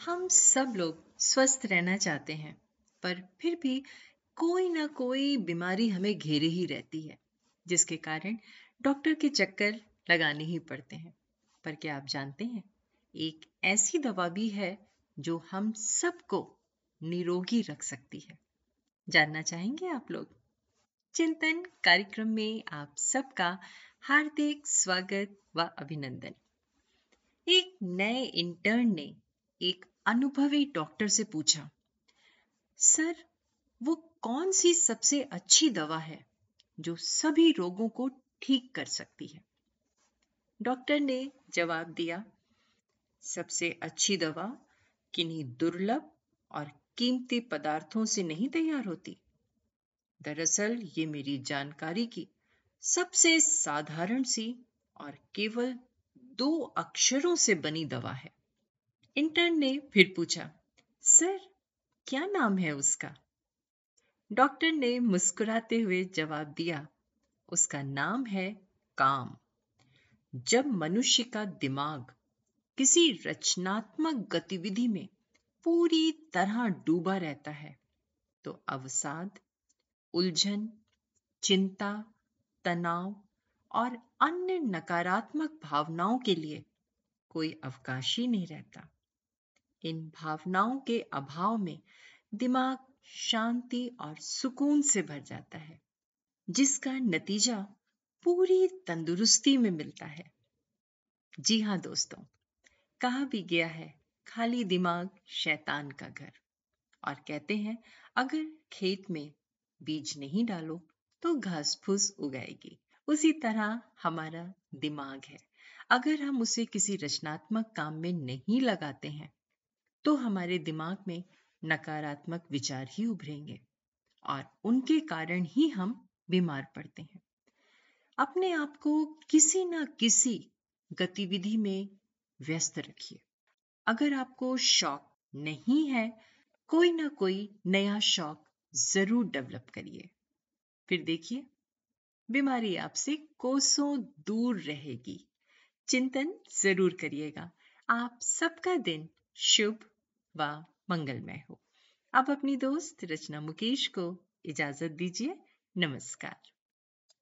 हम सब लोग स्वस्थ रहना चाहते हैं, पर फिर भी कोई ना कोई बीमारी हमें घेरे ही रहती है, जिसके कारण डॉक्टर के चक्कर लगाने ही पड़ते हैं। पर क्या आप जानते हैं, एक ऐसी दवा भी है जो हम सबको निरोगी रख सकती है। जानना चाहेंगे आप लोग? चिंतन कार्यक्रम में आप सबका हार्दिक स्वागत व अभिनंदन। एक नए इंटर्न ने एक अनुभवी डॉक्टर से पूछा, सर, वो कौन सी सबसे अच्छी दवा है जो सभी रोगों को ठीक कर सकती है? डॉक्टर ने जवाब दिया, सबसे अच्छी दवा किन्हीं दुर्लभ और कीमती पदार्थों से नहीं तैयार होती। दरअसल, ये मेरी जानकारी की सबसे साधारण सी और केवल दो अक्षरों से बनी दवा है। इंटर्न ने फिर पूछा, सर, क्या नाम है उसका? डॉक्टर ने मुस्कुराते हुए जवाब दिया, उसका नाम है काम। जब मनुष्य का दिमाग किसी रचनात्मक गतिविधि में पूरी तरह डूबा रहता है तो अवसाद, उलझन, चिंता, तनाव और अन्य नकारात्मक भावनाओं के लिए कोई अवकाश ही नहीं रहता। इन भावनाओं के अभाव में दिमाग शांति और सुकून से भर जाता है, जिसका नतीजा पूरी तंदुरुस्ती में मिलता है। जी हाँ दोस्तों, कहा भी गया है, खाली दिमाग शैतान का घर। और कहते हैं, अगर खेत में बीज नहीं डालो तो घास फूस उगाएगी। उसी तरह हमारा दिमाग है। अगर हम उसे किसी रचनात्मक काम में नहीं लगाते हैं तो हमारे दिमाग में नकारात्मक विचार ही उभरेंगे और उनके कारण ही हम बीमार पड़ते हैं। अपने आप को किसी ना किसी गतिविधि में व्यस्त रखिए। अगर आपको शौक नहीं है, कोई ना कोई नया शौक ज़रूर डेवलप करिए। फिर देखिए, बीमारी आपसे कोसों दूर रहेगी। चिंतन ज़रूर करिएगा। आप सबका दिन शुभ व मंगलमय हो। आप अपनी दोस्त रचना मुकेश को इजाज़त दीजिए। नमस्कार।